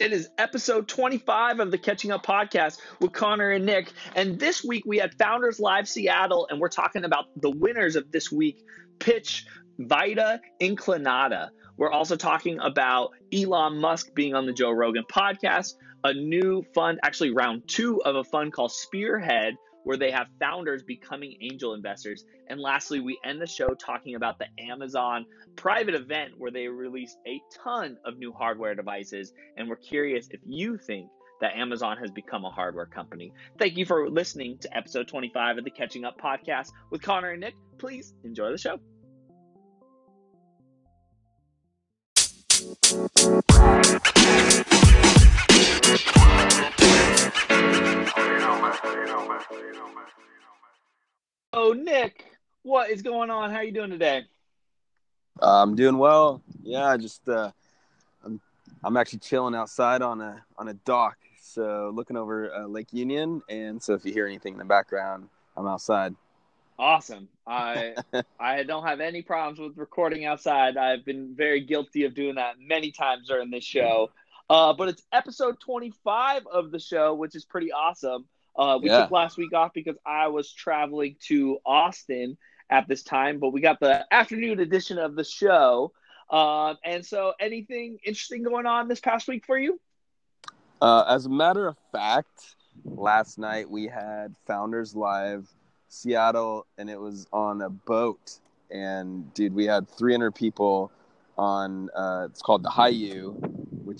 It is episode 25 of the Catching Up podcast with Connor and Nick. And this week we had Founders Live Seattle, and we're talking about the winners of this week pitch Vita Inclinata. We're also talking about Elon Musk being on the Joe Rogan podcast, a new fund, actually round two of a fund called Spearhead, where they have founders becoming angel investors. And lastly, we end the show talking about the Amazon private event where they released a ton of new hardware devices. And we're curious if you think that Amazon has become a hardware company. Thank you for listening to episode 25 of the Catching Up podcast with Connor and Nick. Please enjoy the show. Oh, Nick, what is going on? How are you doing today? I'm doing well. Yeah, just uh, I'm I'm actually chilling outside on a on a dock, so looking over uh, Lake Union. And so if you hear anything in the background, I'm outside. Awesome. I I don't have any problems with recording outside. I've been very guilty of doing that many times during this show. Uh, but it's episode 25 of the show, which is pretty awesome. Uh, we Yeah. took last week off because I was traveling to Austin at this time, but we got the afternoon edition of the show. Um, and so, anything interesting going on this past week for you? Uh, as a matter of fact, last night we had Founders Live Seattle, and it was on a boat. And dude, we had 300 people on. Uh, it's called the Hayu,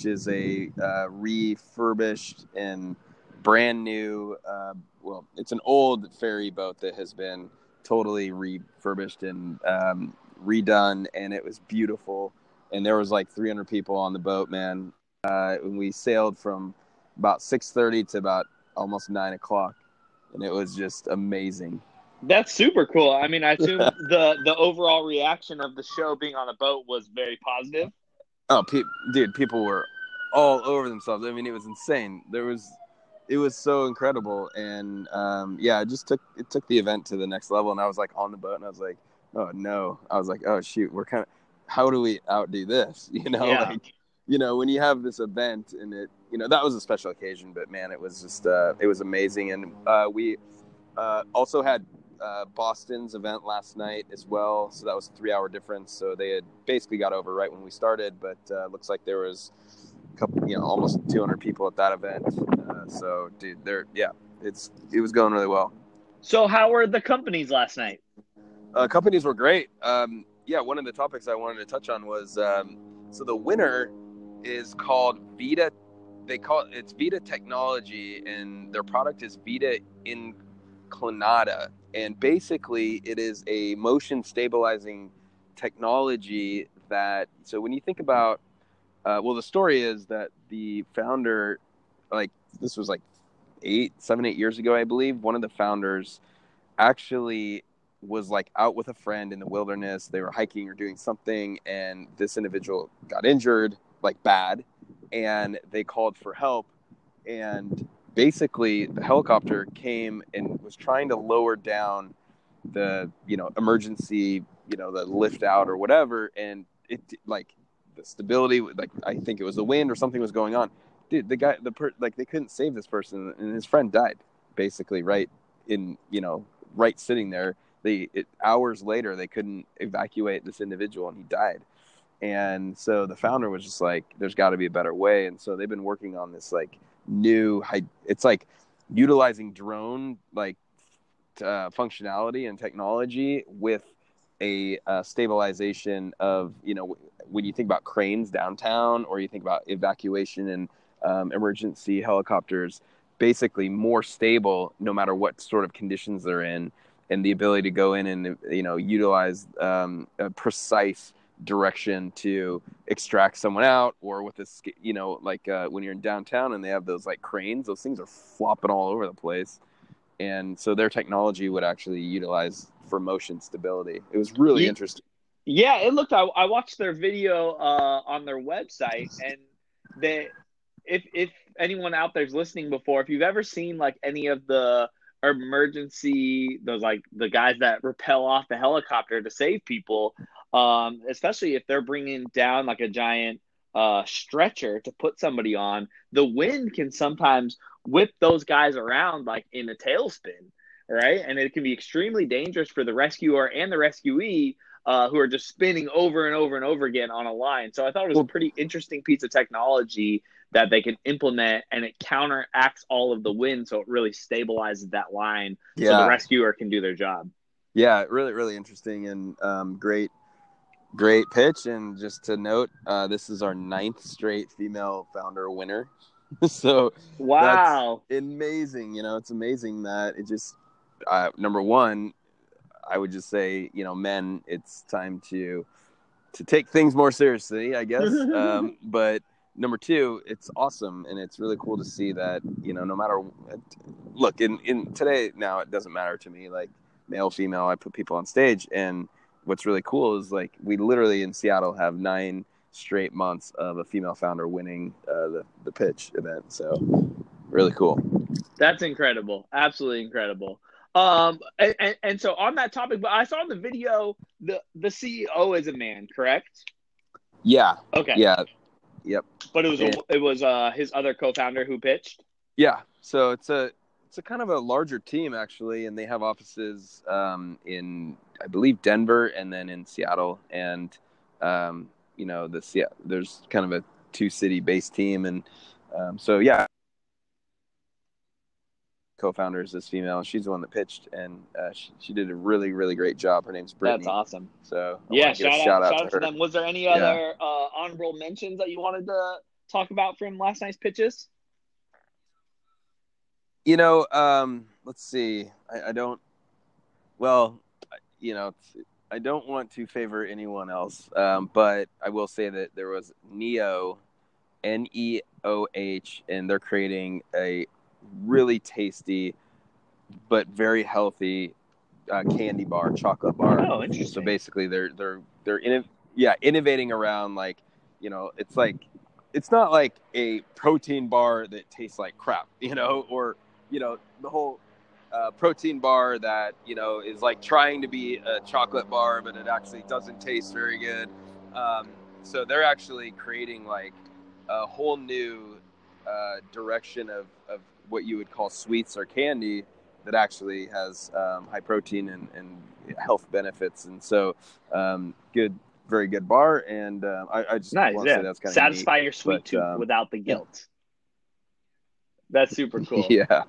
which is a uh, refurbished and brand new. Uh, well, it's an old ferry boat that has been totally refurbished and um, redone, and it was beautiful. And there was like 300 people on the boat, man. Uh, and we sailed from about 6:30 to about almost nine o'clock, and it was just amazing. That's super cool. I mean, I assume the the overall reaction of the show being on a boat was very positive. Oh, pe- dude, people were all over themselves. I mean, it was insane. There was, it was so incredible, and um, yeah, it just took it took the event to the next level. And I was like on the boat, and I was like, oh no, I was like, oh shoot, we're kind of, how do we outdo this? You know, Yeah. like, you know, when you have this event, and it, you know, that was a special occasion, but man, it was just, uh, it was amazing, and uh, we uh, also had. Uh, Boston's event last night as well, so that was a three-hour difference. So they had basically got over right when we started, but uh, looks like there was couple, you know, almost 200 people at that event. Uh, so, dude, there, yeah, it's it was going really well. So, how were the companies last night? Uh, companies were great. Um, yeah, one of the topics I wanted to touch on was um, so the winner is called Vita. They call it it's Vita Technology, and their product is Vita Inclinata, and basically it is a motion stabilizing technology that. So when you think about, uh, well, the story is that the founder, like this was like eight, seven, eight years ago, I believe, one of the founders actually was like out with a friend in the wilderness. They were hiking or doing something, and this individual got injured, like bad, and they called for help. And basically, the helicopter came and was trying to lower down the, you know, emergency, you know, the lift out or whatever, and it like the stability, like I think it was the wind or something was going on. Dude, the guy, the per, like they couldn't save this person, and his friend died, basically, right in, you know, right sitting there. They it, hours later they couldn't evacuate this individual and he died. And so the founder was just like there's got to be a better way. And so they've been working on this like new it's like utilizing drone like uh, functionality and technology with a uh, stabilization of you know when you think about cranes downtown or you think about evacuation and um, emergency helicopters basically more stable no matter what sort of conditions they're in and the ability to go in and you know utilize um, a precise direction to extract someone out or with this you know like uh, when you're in downtown and they have those like cranes those things are flopping all over the place. And so their technology would actually utilize for motion stability. It was really interesting Yeah, it looked. I, I watched their video uh, on their website, and they, if if anyone out there's listening before, if you've ever seen like any of the emergency, those like the guys that rappel off the helicopter to save people, um, especially if they're bringing down like a giant uh, stretcher to put somebody on, the wind can sometimes whip those guys around like in a tailspin, right? And it can be extremely dangerous for the rescuer and the rescuee uh, who are just spinning over and over and over again on a line. So I thought it was a pretty interesting piece of technology that they can implement and it counteracts all of the wind so it really stabilizes that line yeah. so the rescuer can do their job. Yeah, really, really interesting and um, great, great pitch. And just to note, uh, this is our ninth straight female founder winner. so wow, amazing. You know, it's amazing that it just uh, number one, I would just say, you know, men, it's time to to take things more seriously, I guess. um, but number two, it's awesome and it's really cool to see that you know, no matter look in in today now, it doesn't matter to me like male, female. I put people on stage, and what's really cool is like we literally in Seattle have nine straight months of a female founder winning uh, the the pitch event. So really cool. That's incredible. Absolutely incredible. Um, and, and, so on that topic, but I saw in the video the the CEO is a man, correct? Yeah. Okay. Yeah. Yep. But it was it was uh his other co-founder who pitched. Yeah. So it's a it's a kind of a larger team actually, and they have offices um, in I believe Denver and then in Seattle, and um, you know the there's kind of a two city based team, and um, so yeah, co-founder is this female. She's the one that pitched, and uh, she, she, did a really, really great job. Her name's Brittany. That's awesome. So I yeah, shout out, shout out, shout to, to them. Was there any other yeah. uh, honorable mentions that you wanted to talk about from last night's pitches? You know, um, let's see. I, I, don't. Well, you know, I don't want to favor anyone else, um, but I will say that there was Neo, N E O H, and they're creating a really tasty but very healthy uh, candy bar, chocolate bar. Oh, interesting. So basically, they're they're they're in yeah innovating around like you know it's like it's not like a protein bar that tastes like crap, you know, or you know the whole uh, protein bar that you know is like trying to be a chocolate bar, but it actually doesn't taste very good. Um, so they're actually creating like a whole new uh, direction of, of what you would call sweets or candy that actually has um, high protein and, and, health benefits. And so, um, good, very good bar. And uh, I, I, just nice, want yeah. to say that's kind of satisfy your sweet but, tooth um, without the guilt. That's super cool. yeah.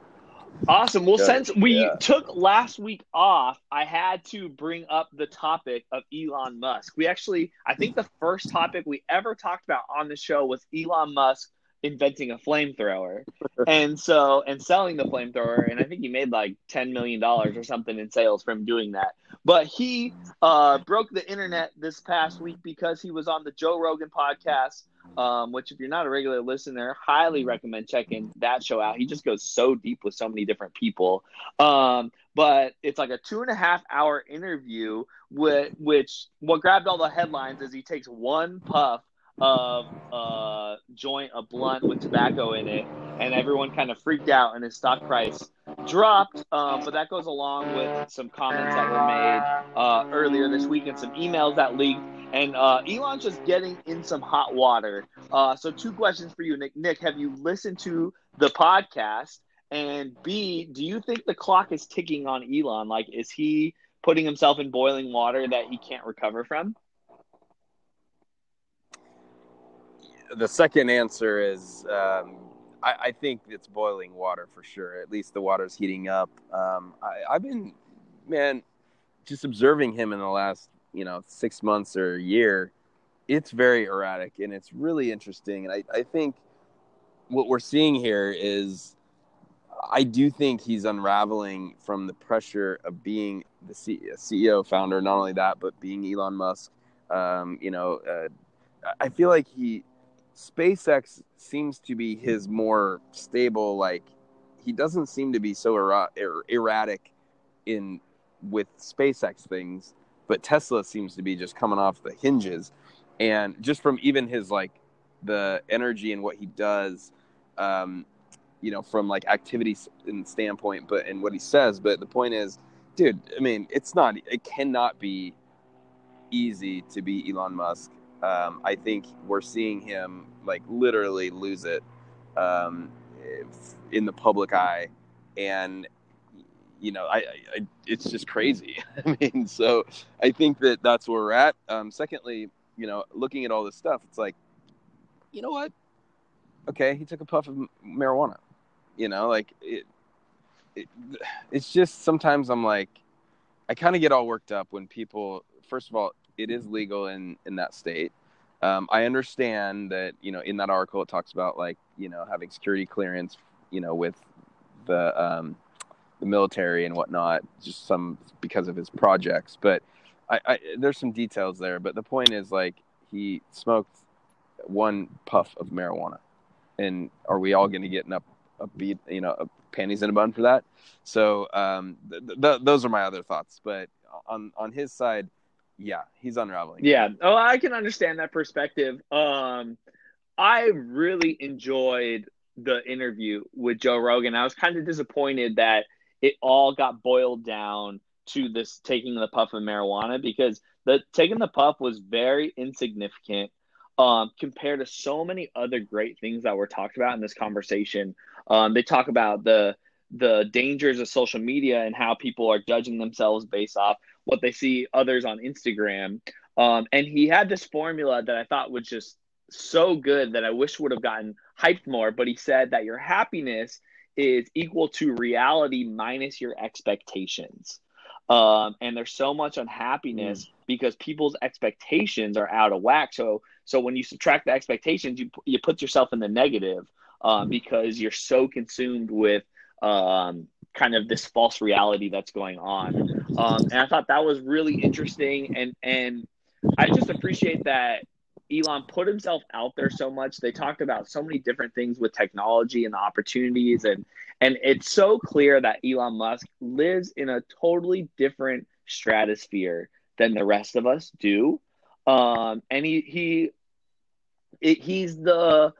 Awesome. Well, since we yeah. took last week off, I had to bring up the topic of Elon Musk. We actually, I think the first topic we ever talked about on the show was Elon Musk inventing a flamethrower. And so and selling the flamethrower and i think he made like 10 million dollars or something in sales from doing that. But he uh, broke the internet this past week because he was on the joe rogan podcast um, which if you're not a regular listener highly recommend checking that show out. He just goes so deep with so many different people. Um, but it's like a two and a half hour interview with which what grabbed all the headlines is he takes one puff of a joint, a blunt with tobacco in it, and everyone kind of freaked out, and his stock price dropped. Um, but that goes along with some comments that were made uh, earlier this week and some emails that leaked. And uh, Elon's just getting in some hot water. Uh, so, two questions for you, Nick. Nick, have you listened to the podcast? And B, do you think the clock is ticking on Elon? Like, is he putting himself in boiling water that he can't recover from? The second answer is um, I, I, think it's boiling water for sure. At least the water's heating up. Um, I, have been, man, just observing him in the last, you know, six months or a year. It's very erratic and it's really interesting. And I, I think what we're seeing here is I do think he's unraveling from the pressure of being the CEO, founder. Not only that, but being Elon Musk. Um, you know, uh, I feel like he SpaceX seems to be his more stable. Like he doesn't seem to be so er- er- erratic in with SpaceX things, but Tesla seems to be just coming off the hinges. And just from even his like the energy and what he does, um, you know, from like activity and standpoint, but and what he says. But the point is, dude, I mean, it's not, it cannot be easy to be Elon Musk um, I think we're seeing him like literally lose it um, in the public eye, and you know, I, I, it's just crazy. I mean, so I think that that's where we're at. Um, secondly, you know, looking at all this stuff, it's like, you know what? Okay, he took a puff of marijuana. You know, like it, it it's just sometimes I'm like, I kind of get all worked up when people. First of all, it is legal in in that state. Um, I understand that you know in that article it talks about like you know having security clearance, you know, with the um, the military and whatnot, just some because of his projects. But I, I, there's some details there. But the point is, like, he smoked one puff of marijuana, and are we all going to get up a beat, you know, a panties in a bun for that? So um, th- th- those are my other thoughts. But on on his side, yeah, he's unraveling. Yeah. Oh, I can understand that perspective. Um, I really enjoyed the interview with Joe Rogan. I was kind of disappointed that it all got boiled down to this taking the puff of marijuana because the taking the puff was very insignificant um, compared to so many other great things that were talked about in this conversation. Um, they talk about the the dangers of social media and how people are judging themselves based off what they see others on Instagram. Um, and he had this formula that I thought was just so good that I wish would have gotten hyped more. But he said that your happiness is equal to reality minus your expectations. Um, and there's so much unhappiness mm. because people's expectations are out of whack. So, so when you subtract the expectations, you you put yourself in the negative um, mm. because you're so consumed with um, kind of this false reality that's going on. Um, and I thought that was really interesting, and and I just appreciate that Elon put himself out there so much. They talked about so many different things with technology and the opportunities and and it's so clear that Elon Musk lives in a totally different stratosphere than the rest of us do. Um, and he he it, he's the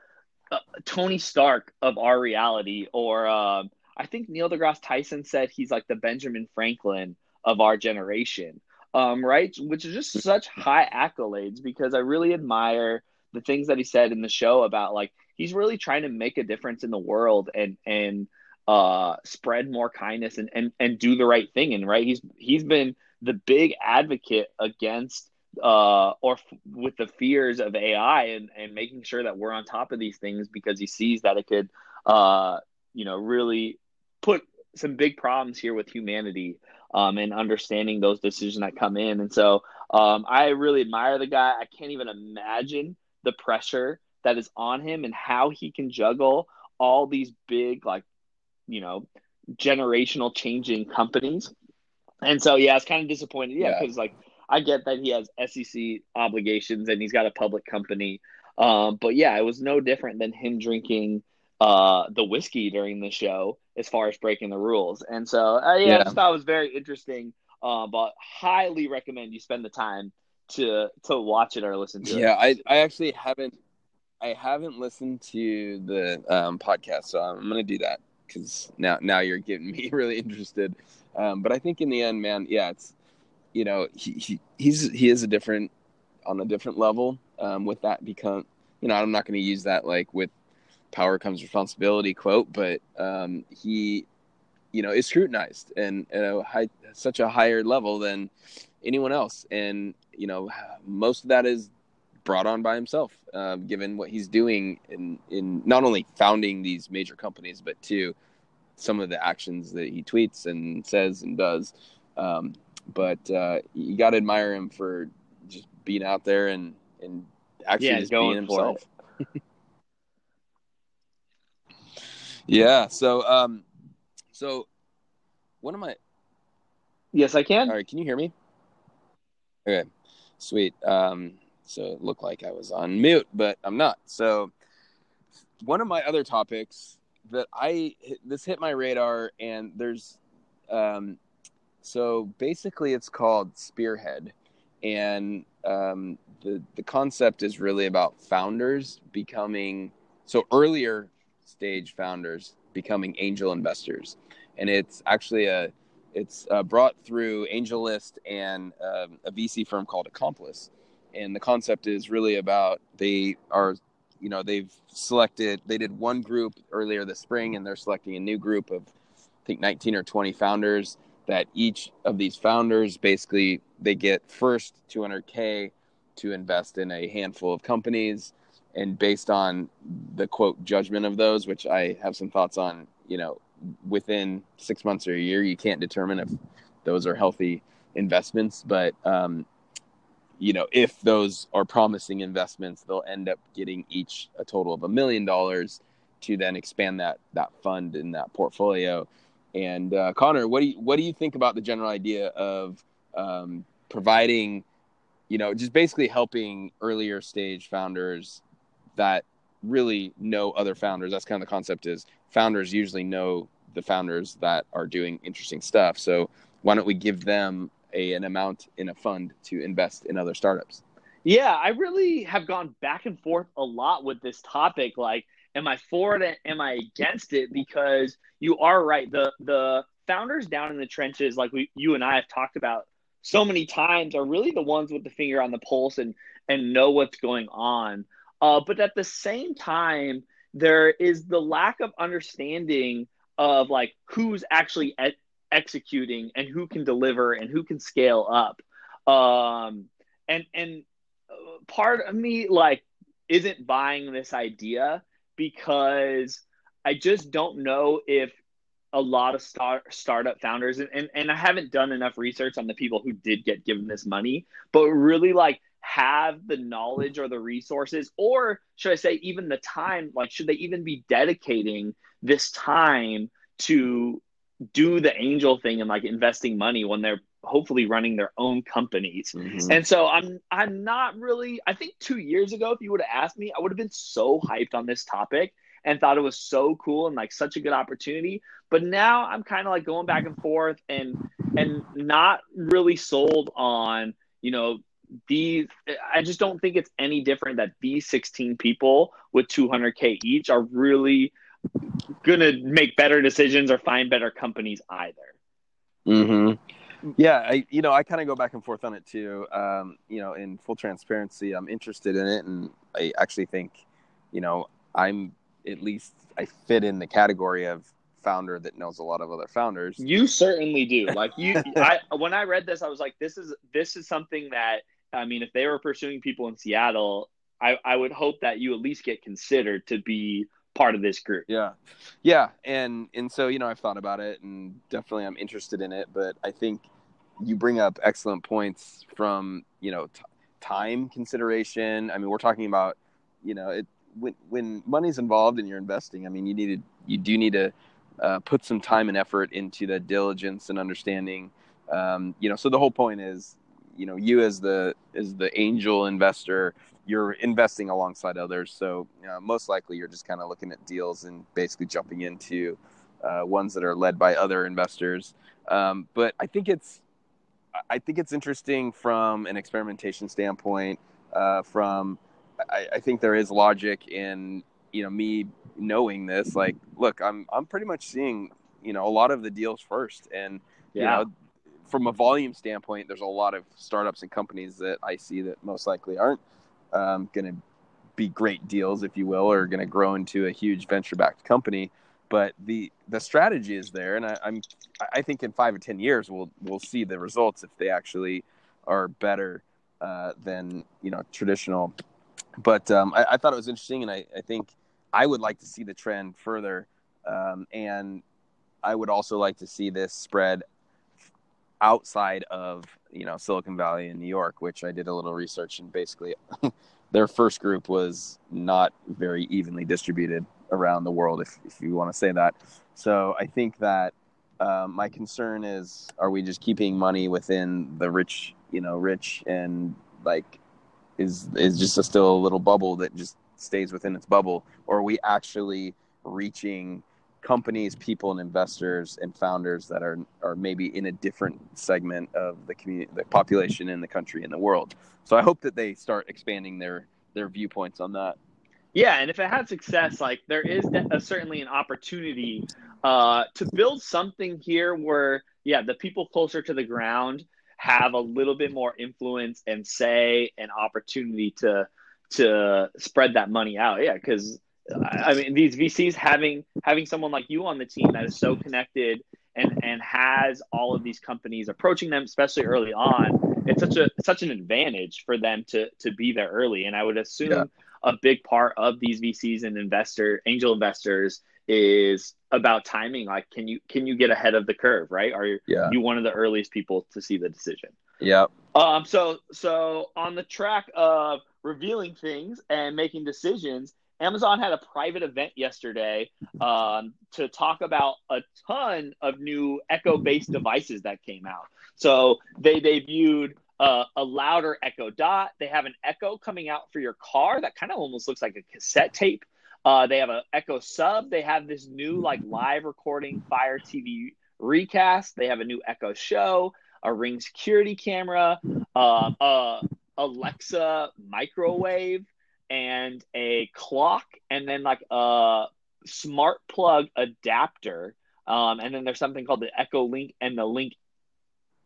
uh, Tony Stark of our reality or um, I think Neil deGrasse Tyson said he's like the Benjamin Franklin of our generation um, right? Which is just such high accolades because I really admire the things that he said in the show about like he's really trying to make a difference in the world and and uh, spread more kindness and, and and do the right thing. And right, he's he's been the big advocate against uh, or f- with the fears of AI and, and making sure that we're on top of these things because he sees that it could, uh, you know, really put some big problems here with humanity um, and understanding those decisions that come in. And so um, I really admire the guy. I can't even imagine the pressure that is on him and how he can juggle all these big, like, you know, generational changing companies. And so, yeah, it's kind of disappointed. Yeah, because, yeah. like, I get that he has SEC obligations and he's got a public company. Um, but yeah, it was no different than him drinking uh, the whiskey during the show as far as breaking the rules. And so, uh, yeah, yeah, I just thought it was very interesting. Uh, but highly recommend you spend the time to to watch it or listen to yeah, it. Yeah, I I actually haven't I haven't listened to the um, podcast, so I'm gonna do that because now now you're getting me really interested. Um, but I think in the end, man, yeah, it's you know he, he he's he is a different on a different level um, with that become you know I'm not going to use that like with power comes responsibility quote, but um, he, you know, is scrutinized and at a high, such a higher level than anyone else. And, you know, most of that is brought on by himself, uh, given what he's doing in, in not only founding these major companies, but too some of the actions that he tweets and says and does. Um, but uh, you got to admire him for just being out there and, and actually yeah, just being himself. Yeah. So, um, so one of my. Yes, I can. All right. Can you hear me? Okay. Sweet. Um, so it looked like I was on mute, but I'm not. So one of my other topics that I this hit my radar, and there's, um, so basically it's called Spearhead, and um, the the concept is really about founders becoming so earlier stage founders becoming angel investors, and it's actually a it's uh, brought through AngelList and um, a VC firm called Accomplice. and the concept is really about they are you know they've selected they did one group earlier this spring and they're selecting a new group of i think 19 or 20 founders that each of these founders basically they get first 200k to invest in a handful of companies and based on the quote judgment of those which i have some thoughts on you know within six months or a year you can't determine if those are healthy investments. But um, you know if those are promising investments they'll end up getting each a total of a million dollars to then expand that that fund in that portfolio. And uh, connor what do you what do you think about the general idea of um, providing you know just basically helping earlier stage founders that really know other founders that's kind of the concept is founders usually know the founders that are doing interesting stuff so why don't we give them a, an amount in a fund to invest in other startups? Yeah, I really have gone back and forth a lot with this topic. Like, am I for it? Am I against it? Because you are right. The the founders down in the trenches, like we, you and I have talked about so many times, are really the ones with the finger on the pulse and and know what's going on. Uh, but at the same time, there is the lack of understanding of like who's actually executing and who can deliver and who can scale up. Um, and and part of me like isn't buying this idea because I just don't know if a lot of start startup founders and, and, and I haven't done enough research on the people who did get given this money, but really like have the knowledge or the resources, or should I say even the time, like should they even be dedicating this time to do the angel thing and like investing money when they're hopefully running their own companies. Mm-hmm. And so I'm I'm not really I think 2 years ago if you would have asked me I would have been so hyped on this topic and thought it was so cool and like such a good opportunity. But now I'm kind of like going back and forth and and not really sold on, you know, these I just don't think it's any different that these 16 people with 200k each are really gonna make better decisions or find better companies either. Hmm. Yeah, I you know I kind of go back and forth on it too. Um, you know, in full transparency, I'm interested in it, and I actually think, you know, I'm at least I fit in the category of founder that knows a lot of other founders. You certainly do. Like you, I when I read this, I was like, this is this is something that I mean, if they were pursuing people in Seattle, I I would hope that you at least get considered to be part of this group. Yeah. Yeah. And, and so, you know, I've thought about it and definitely I'm interested in it, but I think you bring up excellent points from, you know, t- time consideration. I mean, we're talking about, you know, it, when, when money's involved and you're investing, I mean, you need to, you do need to uh, put some time and effort into the diligence and understanding, um, you know, so the whole point is, you know, you as the, as the angel investor, you're investing alongside others. So know, most likely you're just kind of looking at deals and basically jumping into uh, ones that are led by other investors. Um, but I think it's I think it's interesting from an experimentation standpoint. Uh, from I, I, think there is logic in you know me knowing this. Like, look, I'm I'm pretty much seeing you know a lot of the deals first, and yeah. you know from a volume standpoint, there's a lot of startups and companies that I see that most likely aren't um, going to be great deals, if you will, or going to grow into a huge venture-backed company. But the the strategy is there, and I, I'm I think in five or ten years we'll we'll see the results if they actually are better uh, than you know traditional. But um, I, I, thought it was interesting, and I, I think I would like to see the trend further, um, and I would also like to see this spread outside of you know Silicon Valley in New York, which I did a little research and basically their first group was not very evenly distributed around the world, if if you want to say that. So I think that um, my concern is: are we just keeping money within the rich, you know, rich and like is is just a still a little bubble that just stays within its bubble, or are we actually reaching companies, people, and investors and founders that are are maybe in a different segment of the community, the population in the country and the world. So I hope that they start expanding their their viewpoints on that. Yeah, and if it had success, like there is a, certainly an opportunity uh, to build something here where, yeah, the people closer to the ground have a little bit more influence and say and opportunity to to spread that money out. Yeah, because I mean these VCs having having someone like you on the team that is so connected and and has all of these companies approaching them, especially early on. It's such a such an advantage for them to to be there early. And I would assume yeah. a big part of these VCs and investor angel investors is about timing. Like, can you can you get ahead of the curve? Right? Are yeah. you one of the earliest people to see the decision? Yeah. Um. So so on the track of revealing things and making decisions, Amazon had a private event yesterday um, to talk about a ton of new Echo based devices that came out. So they debuted uh, a louder Echo Dot. They have an Echo coming out for your car that kind of almost looks like a cassette tape. Uh, they have an Echo Sub. They have this new like live recording Fire TV recast. They have a new Echo Show, a Ring security camera, uh, uh, Alexa microwave and a clock and then like a smart plug adapter. Um, and then there's something called the Echo Link and the Link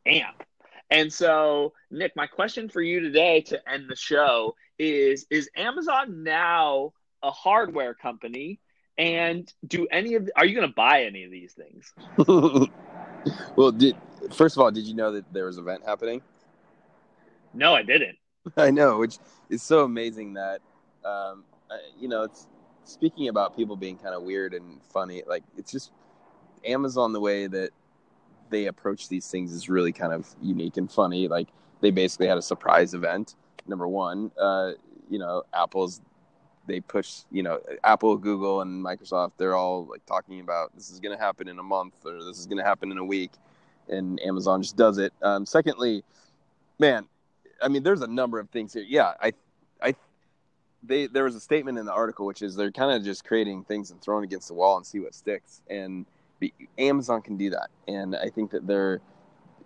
amp. And so, Nick, my question for you today to end the show is Is Amazon now a hardware company? And do any of are you going to buy any of these things? well, did first of all, did you know that there was an event happening? No, I didn't. I know, which is so amazing that um, you know, it's speaking about people being kind of weird and funny. Like it's just Amazon the way that they approach these things is really kind of unique and funny. Like they basically had a surprise event. Number one, uh, you know, Apple's they push, you know, Apple, Google, and Microsoft. They're all like talking about this is going to happen in a month or this is going to happen in a week, and Amazon just does it. Um, secondly, man, I mean, there's a number of things here. Yeah, I, I they there was a statement in the article which is they're kind of just creating things and throwing against the wall and see what sticks. And be, Amazon can do that. And I think that they're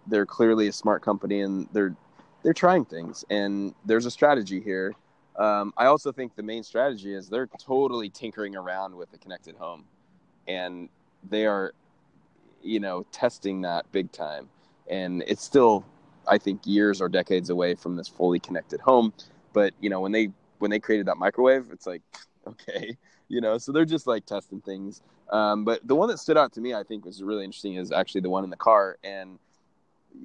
they're clearly a smart company and they're they're trying things. And there's a strategy here. Um, I also think the main strategy is they're totally tinkering around with the connected home. And they are you know testing that big time. And it's still I think years or decades away from this fully connected home. But you know when they when they created that microwave, it's like, okay, you know, so they're just like testing things. Um, but the one that stood out to me, I think, was really interesting is actually the one in the car, and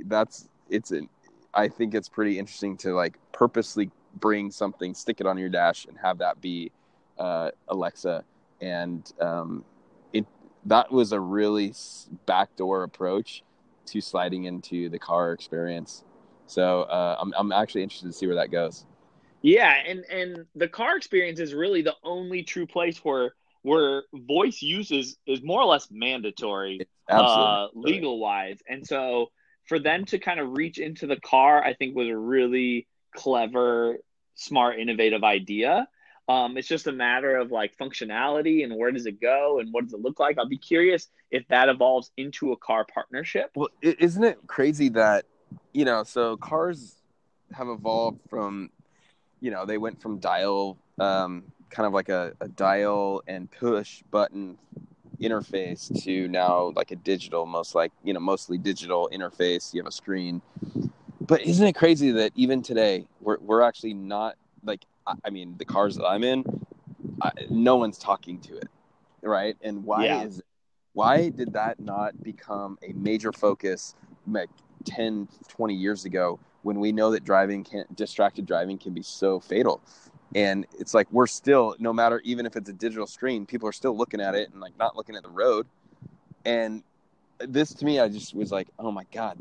that's it's an. I think it's pretty interesting to like purposely bring something, stick it on your dash, and have that be uh, Alexa, and um, it that was a really backdoor approach to sliding into the car experience. So uh, I'm I'm actually interested to see where that goes. Yeah, and and the car experience is really the only true place where where voice use is, is more or less mandatory, uh, legal wise. And so for them to kind of reach into the car, I think was a really clever, smart, innovative idea. Um, it's just a matter of like functionality and where does it go and what does it look like. I'll be curious if that evolves into a car partnership. Well, isn't it crazy that you know? So cars have evolved from you know they went from dial um, kind of like a, a dial and push button interface to now like a digital most like you know mostly digital interface. You have a screen. But isn't it crazy that even today we're, we're actually not like i mean the cars that i'm in I, no one's talking to it right? And why yeah. is why did that not become a major focus like 10 20 years ago when we know that driving can distracted driving can be so fatal. And it's like we're still no matter even if it's a digital screen people are still looking at it and like not looking at the road. And this to me i just was like oh my god.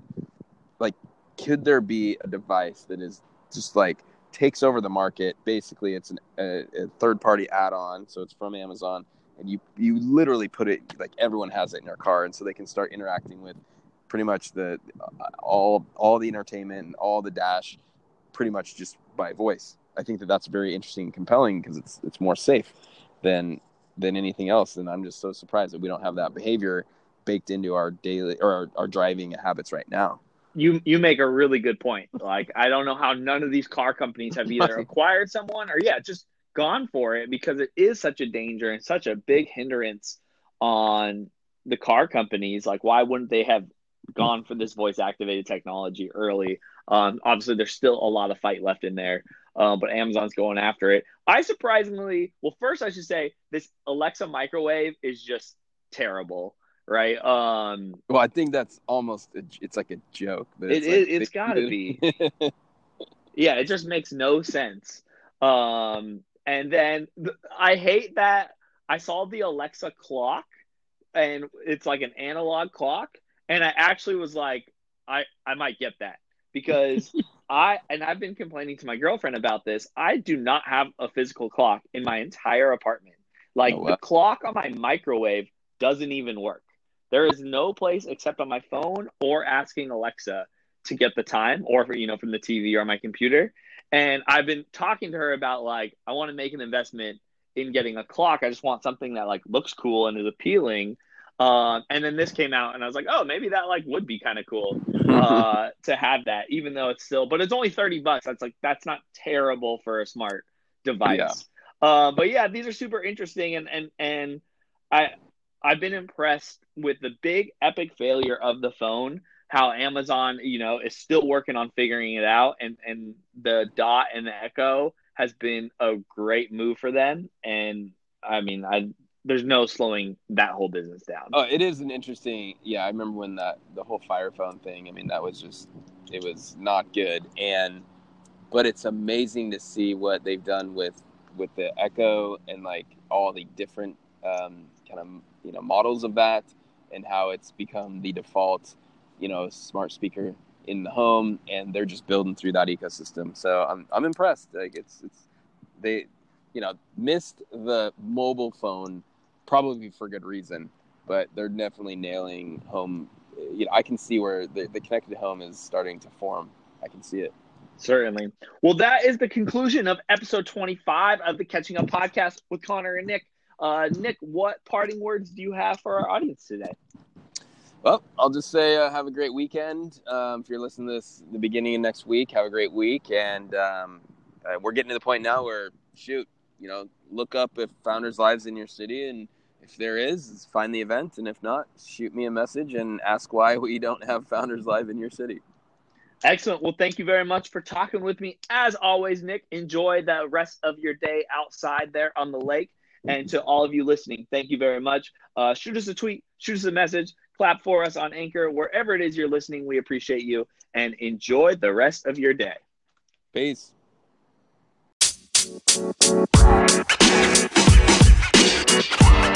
Like could there be a device that is just like takes over the market? Basically it's an, a, a third party add-on so it's from amazon and you you literally put it like everyone has it in their car and so they can start interacting with pretty much the uh, all all the entertainment and all the dash pretty much just by voice. I think that that's very interesting and compelling because it's it's more safe than than anything else. And I'm just so surprised that we don't have that behavior baked into our daily or our, our driving habits right now. You you make a really good point. Like I don't know how none of these car companies have either acquired someone or yeah, just gone for it because it is such a danger and such a big hindrance on the car companies. Like why wouldn't they have gone for this voice activated technology early. Um, obviously, there's still a lot of fight left in there, um, but Amazon's going after it. I surprisingly, well, first I should say this Alexa microwave is just terrible, right? Um, well, I think that's almost a, it's like a joke, but it's, it, like, it's got to be. yeah, it just makes no sense. Um, and then th- I hate that I saw the Alexa clock, and it's like an analog clock, and I actually was like, I I might get that because I and I've been complaining to my girlfriend about this. I do not have a physical clock in my entire apartment. Like oh, wow. the clock on my microwave doesn't even work. There is no place except on my phone or asking Alexa to get the time or for, you know from the TV or my computer. And I've been talking to her about like I want to make an investment in getting a clock. I just want something that like looks cool and is appealing. Uh, and then this came out, and I was like, oh, maybe that like would be kind of cool uh, to have that, even though it's still, but it's only thirty bucks. That's like that's not terrible for a smart device. Yeah. Uh, but yeah, these are super interesting, and and and I I've been impressed with the big epic failure of the phone how Amazon, you know, is still working on figuring it out, and and the Dot and the Echo has been a great move for them. And I mean, I there's no slowing that whole business down. Oh, it is an interesting. Yeah, I remember when that the whole Fire Phone thing. I mean, that was just it was not good, and but it's amazing to see what they've done with with the Echo and like all the different um, kind of you know models of that, and how it's become the default you know smart speaker in the home, and they're just building through that ecosystem. So I'm I'm impressed. Like it's it's they you know missed the mobile phone probably for good reason, but they're definitely nailing home. You know, I can see where the, the connected home is starting to form. I can see it. Certainly. Well, that is the conclusion of episode 25 of the Catching Up podcast with Connor and Nick. Uh, Nick, what parting words do you have for our audience today? Well, I'll just say uh, have a great weekend. Um, if you're listening to this the beginning of next week, have a great week. And um, uh, we're getting to the point now where, shoot, you know, look up if Founders Lives in your city. And if there is, find the event. And if not, shoot me a message and ask why we don't have Founders Live in your city. Excellent. Well, thank you very much for talking with me. As always, Nick, enjoy the rest of your day outside there on the lake. And to all of you listening, thank you very much. Uh, shoot us a tweet, shoot us a message clap for us on Anchor, wherever it is you're listening. We appreciate you and enjoy the rest of your day. Peace.